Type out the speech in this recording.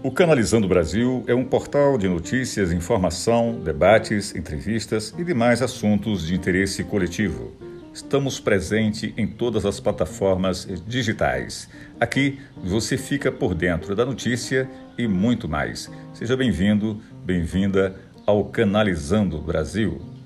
O Canalizando Brasil é um portal de notícias, informação, debates, entrevistas e demais assuntos de interesse coletivo. Estamos presentes em todas as plataformas digitais. Aqui você fica por dentro da notícia e muito mais. Seja bem-vindo, bem-vinda ao Canalizando Brasil.